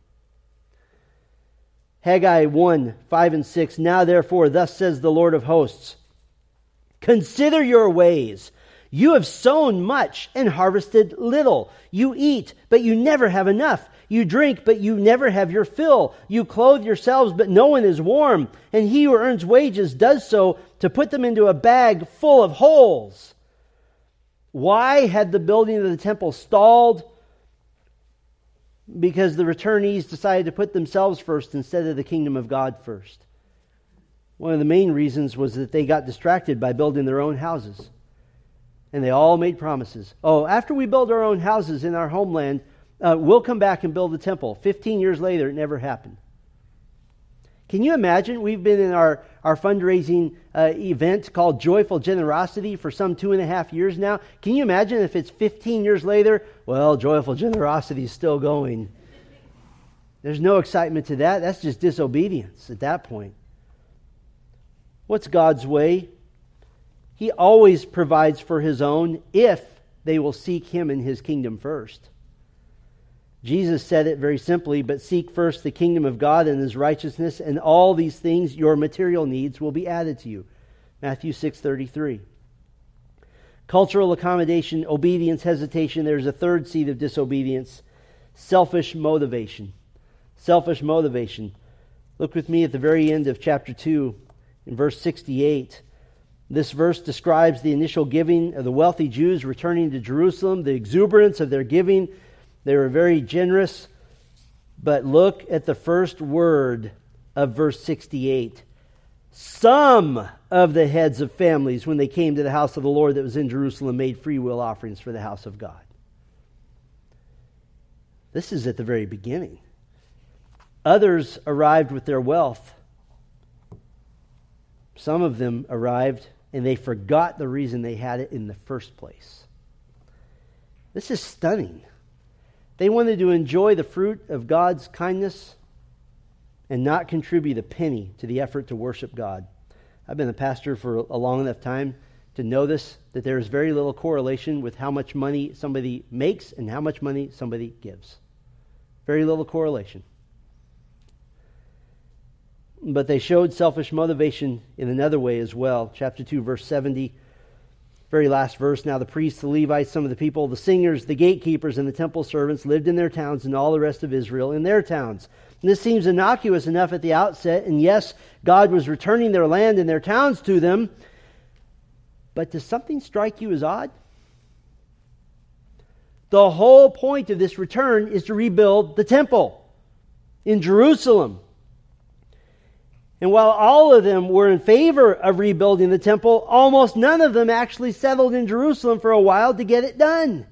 Haggai 1 5 and 6. Now therefore, thus says the Lord of hosts Consider your ways. You have sown much and harvested little. You eat, but you never have enough. You drink, but you never have your fill. You clothe yourselves, but no one is warm. And he who earns wages does so to put them into a bag full of holes. Why had the building of the temple stalled? Because the returnees decided to put themselves first instead of the kingdom of God first. One of the main reasons was that they got distracted by building their own houses. And they all made promises. Oh, after we build our own houses in our homeland, uh, we'll come back and build the temple. Fifteen years later, it never happened. Can you imagine? We've been in our, our fundraising uh, event called Joyful Generosity for some two and a half years now. Can you imagine if it's 15 years later? Well, Joyful Generosity is still going. There's no excitement to that. That's just disobedience at that point. What's God's way? He always provides for his own if they will seek him and his kingdom first. Jesus said it very simply, but seek first the kingdom of God and his righteousness, and all these things, your material needs, will be added to you. Matthew 6:33. Cultural accommodation, obedience, hesitation. There's a third seed of disobedience, selfish motivation. Selfish motivation. Look with me at the very end of chapter 2, in verse 68. This verse describes the initial giving of the wealthy Jews returning to Jerusalem, the exuberance of their giving. They were very generous. But look at the first word of verse 68. Some of the heads of families, when they came to the house of the Lord that was in Jerusalem, made free will offerings for the house of God. This is at the very beginning. Others arrived with their wealth. Some of them arrived and they forgot the reason they had it in the first place. This is stunning. They wanted to enjoy the fruit of God's kindness and not contribute a penny to the effort to worship God. I've been a pastor for a long enough time to know this that there is very little correlation with how much money somebody makes and how much money somebody gives. Very little correlation. But they showed selfish motivation in another way as well. Chapter 2, verse 70 very last verse. Now the priests, the Levites, some of the people, the singers, the gatekeepers, and the temple servants lived in their towns, and all the rest of Israel in their towns. And this seems innocuous enough at the outset, and yes, God was returning their land and their towns to them. But does something strike you as odd? The whole point of this return is to rebuild the temple in Jerusalem. And while all of them were in favor of rebuilding the temple, almost none of them actually settled in Jerusalem for a while to get it done.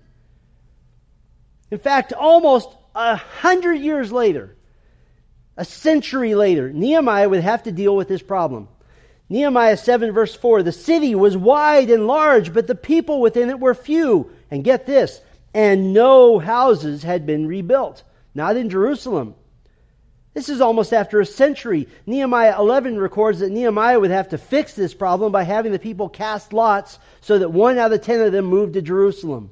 In fact, almost a hundred years later, a century later, Nehemiah would have to deal with this problem. Nehemiah 7 verse 4, the city was wide and large, but the people within it were few. And get this, and no houses had been rebuilt. Not in Jerusalem. This is almost after a century. Nehemiah 11 records that Nehemiah would have to fix this problem by having the people cast lots so that one out of ten of them moved to Jerusalem.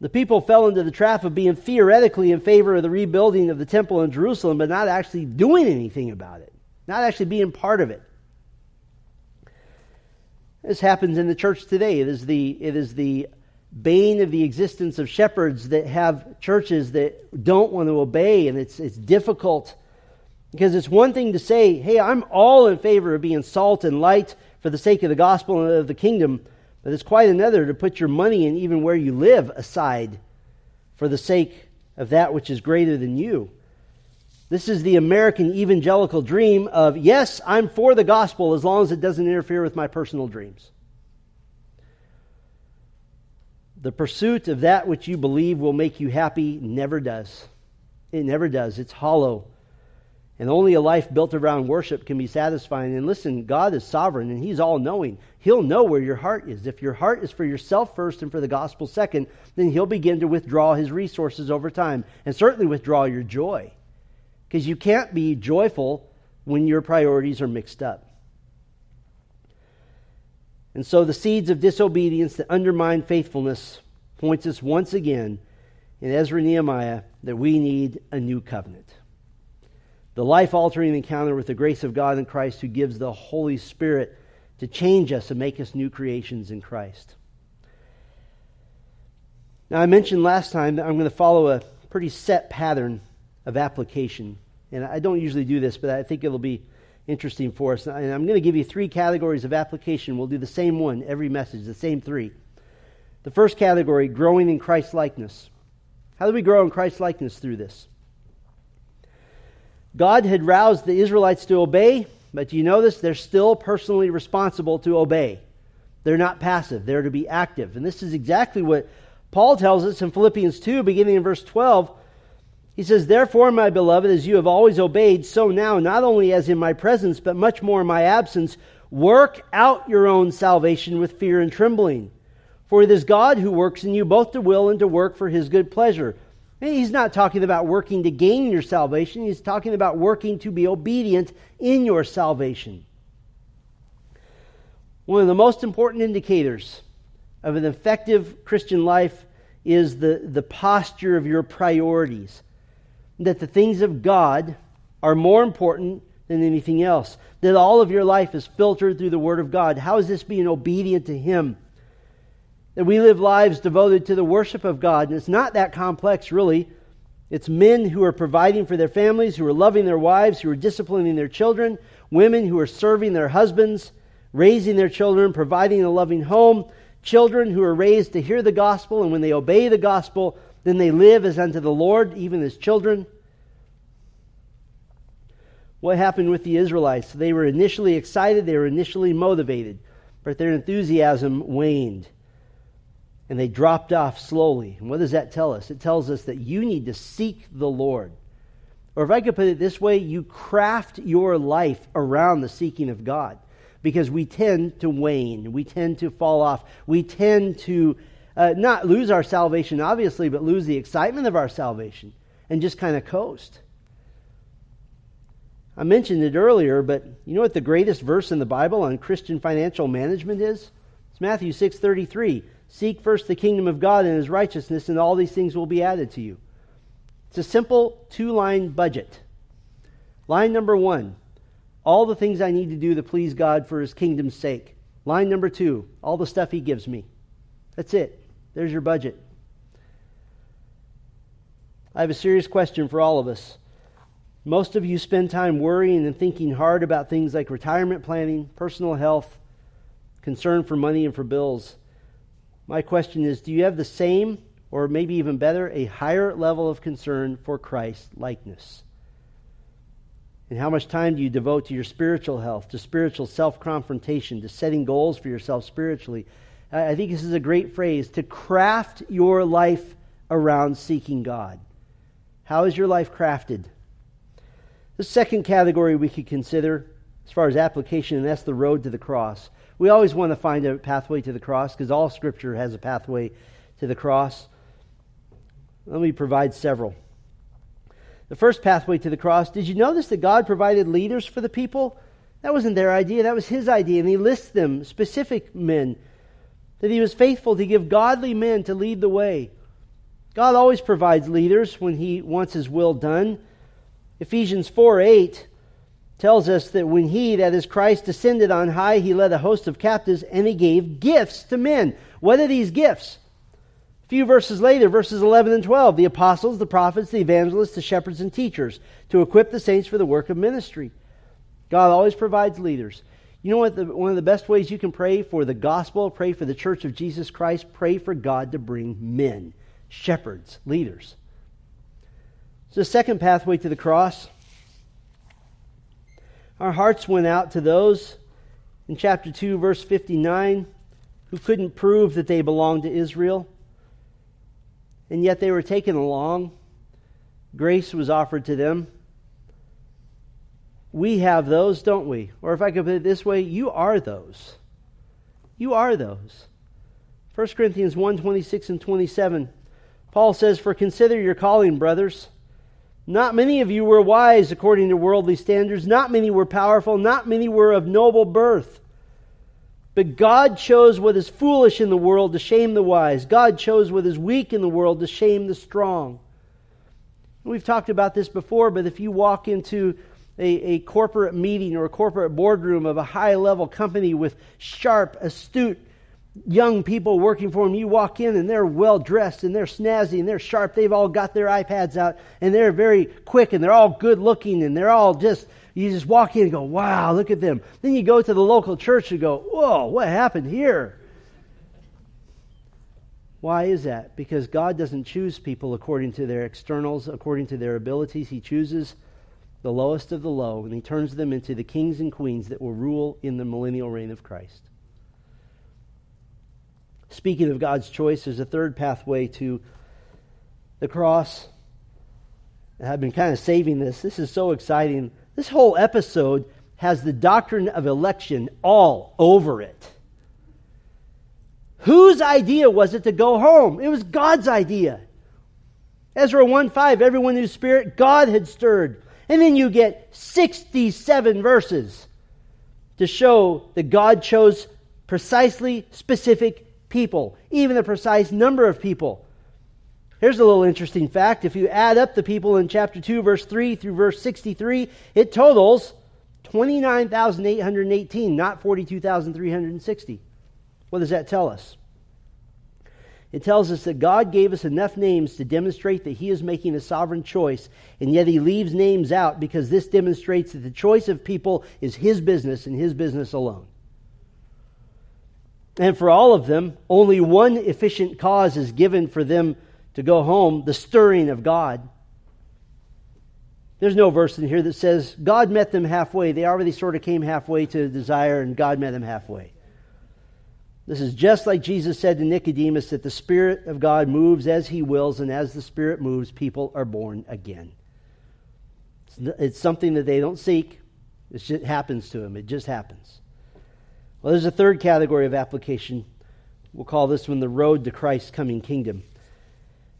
The people fell into the trap of being theoretically in favor of the rebuilding of the temple in Jerusalem, but not actually doing anything about it, not actually being part of it. This happens in the church today. It is the, it is the bane of the existence of shepherds that have churches that don't want to obey, and it's, it's difficult. Because it's one thing to say, hey, I'm all in favor of being salt and light for the sake of the gospel and of the kingdom, but it's quite another to put your money and even where you live aside for the sake of that which is greater than you. This is the American evangelical dream of, yes, I'm for the gospel as long as it doesn't interfere with my personal dreams. The pursuit of that which you believe will make you happy never does. It never does. It's hollow. And only a life built around worship can be satisfying. And listen, God is sovereign and He's all knowing. He'll know where your heart is. If your heart is for yourself first and for the gospel second, then He'll begin to withdraw His resources over time and certainly withdraw your joy. Because you can't be joyful when your priorities are mixed up. And so the seeds of disobedience that undermine faithfulness points us once again in Ezra Nehemiah that we need a new covenant. The life altering encounter with the grace of God in Christ who gives the Holy Spirit to change us and make us new creations in Christ. Now, I mentioned last time that I'm going to follow a pretty set pattern of application. And I don't usually do this, but I think it'll be interesting for us. And I'm going to give you three categories of application. We'll do the same one every message, the same three. The first category, growing in Christ likeness. How do we grow in Christ likeness through this? God had roused the Israelites to obey, but do you notice they're still personally responsible to obey? They're not passive, they're to be active. And this is exactly what Paul tells us in Philippians 2, beginning in verse 12. He says, Therefore, my beloved, as you have always obeyed, so now, not only as in my presence, but much more in my absence, work out your own salvation with fear and trembling. For it is God who works in you both to will and to work for his good pleasure. He's not talking about working to gain your salvation, he's talking about working to be obedient in your salvation. One of the most important indicators of an effective Christian life is the, the posture of your priorities that the things of God are more important than anything else. That all of your life is filtered through the Word of God. How is this being obedient to Him? That we live lives devoted to the worship of God. And it's not that complex, really. It's men who are providing for their families, who are loving their wives, who are disciplining their children, women who are serving their husbands, raising their children, providing a loving home, children who are raised to hear the gospel, and when they obey the gospel, then they live as unto the Lord, even as children. What happened with the Israelites? They were initially excited, they were initially motivated, but their enthusiasm waned and they dropped off slowly. And what does that tell us? It tells us that you need to seek the Lord. Or if I could put it this way, you craft your life around the seeking of God. Because we tend to wane, we tend to fall off, we tend to uh, not lose our salvation, obviously, but lose the excitement of our salvation and just kind of coast. I mentioned it earlier, but you know what the greatest verse in the Bible on Christian financial management is? It's Matthew 6:33. Seek first the kingdom of God and his righteousness, and all these things will be added to you. It's a simple two line budget. Line number one all the things I need to do to please God for his kingdom's sake. Line number two all the stuff he gives me. That's it. There's your budget. I have a serious question for all of us. Most of you spend time worrying and thinking hard about things like retirement planning, personal health, concern for money and for bills. My question is do you have the same, or maybe even better, a higher level of concern for Christ likeness? And how much time do you devote to your spiritual health, to spiritual self confrontation, to setting goals for yourself spiritually? I think this is a great phrase to craft your life around seeking God. How is your life crafted? The second category we could consider, as far as application, and that's the road to the cross. We always want to find a pathway to the cross because all Scripture has a pathway to the cross. Let me provide several. The first pathway to the cross, did you notice that God provided leaders for the people? That wasn't their idea, that was His idea. And He lists them, specific men, that He was faithful to give godly men to lead the way. God always provides leaders when He wants His will done. Ephesians 4 8 tells us that when he, that is Christ, descended on high, he led a host of captives and he gave gifts to men. What are these gifts? A few verses later, verses 11 and 12, the apostles, the prophets, the evangelists, the shepherds, and teachers to equip the saints for the work of ministry. God always provides leaders. You know what? The, one of the best ways you can pray for the gospel, pray for the church of Jesus Christ, pray for God to bring men, shepherds, leaders. So, the second pathway to the cross our hearts went out to those in chapter 2, verse 59, who couldn't prove that they belonged to Israel, and yet they were taken along. Grace was offered to them. We have those, don't we? Or if I could put it this way, you are those. You are those. 1 Corinthians 1 26 and 27. Paul says, For consider your calling, brothers. Not many of you were wise according to worldly standards. Not many were powerful. Not many were of noble birth. But God chose what is foolish in the world to shame the wise. God chose what is weak in the world to shame the strong. We've talked about this before, but if you walk into a, a corporate meeting or a corporate boardroom of a high level company with sharp, astute, young people working for them. You walk in and they're well dressed and they're snazzy and they're sharp. They've all got their iPads out and they're very quick and they're all good looking and they're all just, you just walk in and go, wow, look at them. Then you go to the local church and go, whoa, what happened here? Why is that? Because God doesn't choose people according to their externals, according to their abilities. He chooses the lowest of the low and he turns them into the kings and queens that will rule in the millennial reign of Christ. Speaking of God's choice, there's a third pathway to the cross. I've been kind of saving this. This is so exciting. This whole episode has the doctrine of election all over it. Whose idea was it to go home? It was God's idea. Ezra 1 5, everyone whose spirit God had stirred. And then you get 67 verses to show that God chose precisely specific people, even the precise number of people. Here's a little interesting fact. If you add up the people in chapter 2, verse 3 through verse 63, it totals 29,818, not 42,360. What does that tell us? It tells us that God gave us enough names to demonstrate that He is making a sovereign choice, and yet He leaves names out because this demonstrates that the choice of people is His business and His business alone. And for all of them, only one efficient cause is given for them to go home the stirring of God. There's no verse in here that says God met them halfway. They already sort of came halfway to desire, and God met them halfway. This is just like Jesus said to Nicodemus that the Spirit of God moves as He wills, and as the Spirit moves, people are born again. It's something that they don't seek, it just happens to them. It just happens. Well, there's a third category of application. We'll call this one the road to Christ's coming kingdom.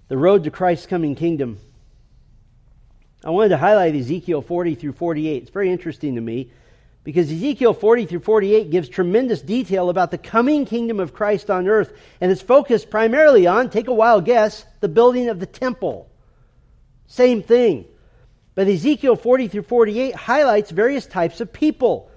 The road to Christ's coming kingdom. I wanted to highlight Ezekiel 40 through 48. It's very interesting to me because Ezekiel 40 through 48 gives tremendous detail about the coming kingdom of Christ on earth, and it's focused primarily on, take a wild guess, the building of the temple. Same thing. But Ezekiel 40 through 48 highlights various types of people.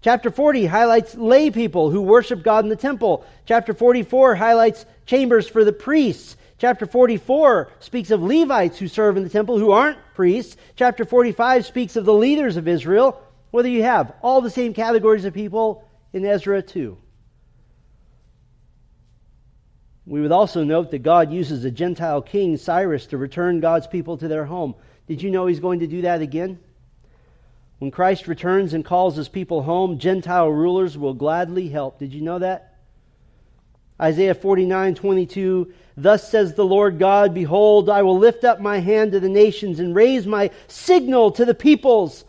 Chapter 40 highlights lay people who worship God in the temple. Chapter 44 highlights chambers for the priests. Chapter 44 speaks of Levites who serve in the temple who aren't priests. Chapter 45 speaks of the leaders of Israel. Whether you have all the same categories of people in Ezra 2. We would also note that God uses a Gentile king, Cyrus, to return God's people to their home. Did you know he's going to do that again? When Christ returns and calls his people home, Gentile rulers will gladly help. Did you know that? Isaiah 49 22, Thus says the Lord God, Behold, I will lift up my hand to the nations and raise my signal to the peoples.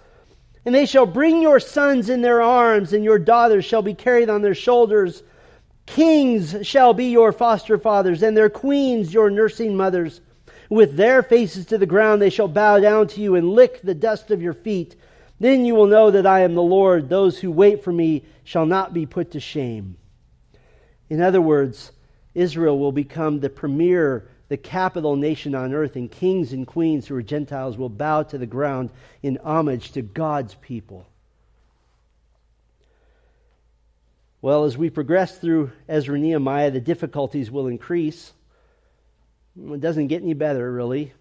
And they shall bring your sons in their arms, and your daughters shall be carried on their shoulders. Kings shall be your foster fathers, and their queens your nursing mothers. With their faces to the ground, they shall bow down to you and lick the dust of your feet. Then you will know that I am the Lord. Those who wait for me shall not be put to shame. In other words, Israel will become the premier the capital nation on earth, and kings and queens who are Gentiles will bow to the ground in homage to God's people. Well, as we progress through Ezra Nehemiah, the difficulties will increase. It doesn't get any better, really.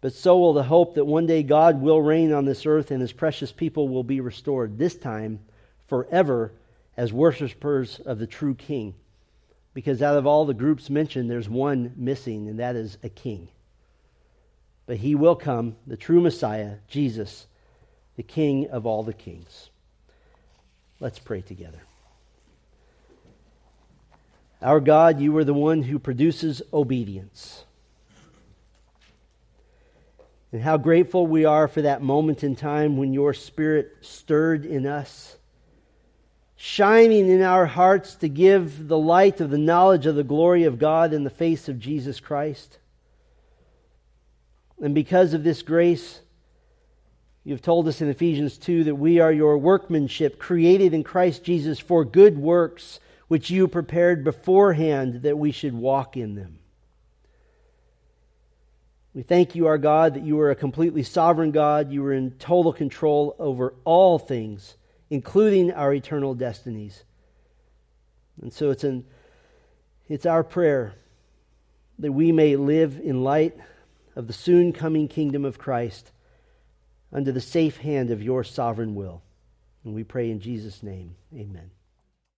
But so will the hope that one day God will reign on this earth and his precious people will be restored, this time forever as worshippers of the true King because out of all the groups mentioned, there's one missing, and that is a king. But he will come, the true Messiah, Jesus, the King of all the kings. Let's pray together. Our God, you are the one who produces obedience. And how grateful we are for that moment in time when your Spirit stirred in us shining in our hearts to give the light of the knowledge of the glory of God in the face of Jesus Christ. And because of this grace, you've told us in Ephesians 2 that we are your workmanship, created in Christ Jesus for good works, which you prepared beforehand that we should walk in them. We thank you, our God, that you are a completely sovereign God. You are in total control over all things including our eternal destinies. And so it's, an, it's our prayer that we may live in light of the soon coming kingdom of Christ under the safe hand of your sovereign will. And we pray in Jesus' name, amen.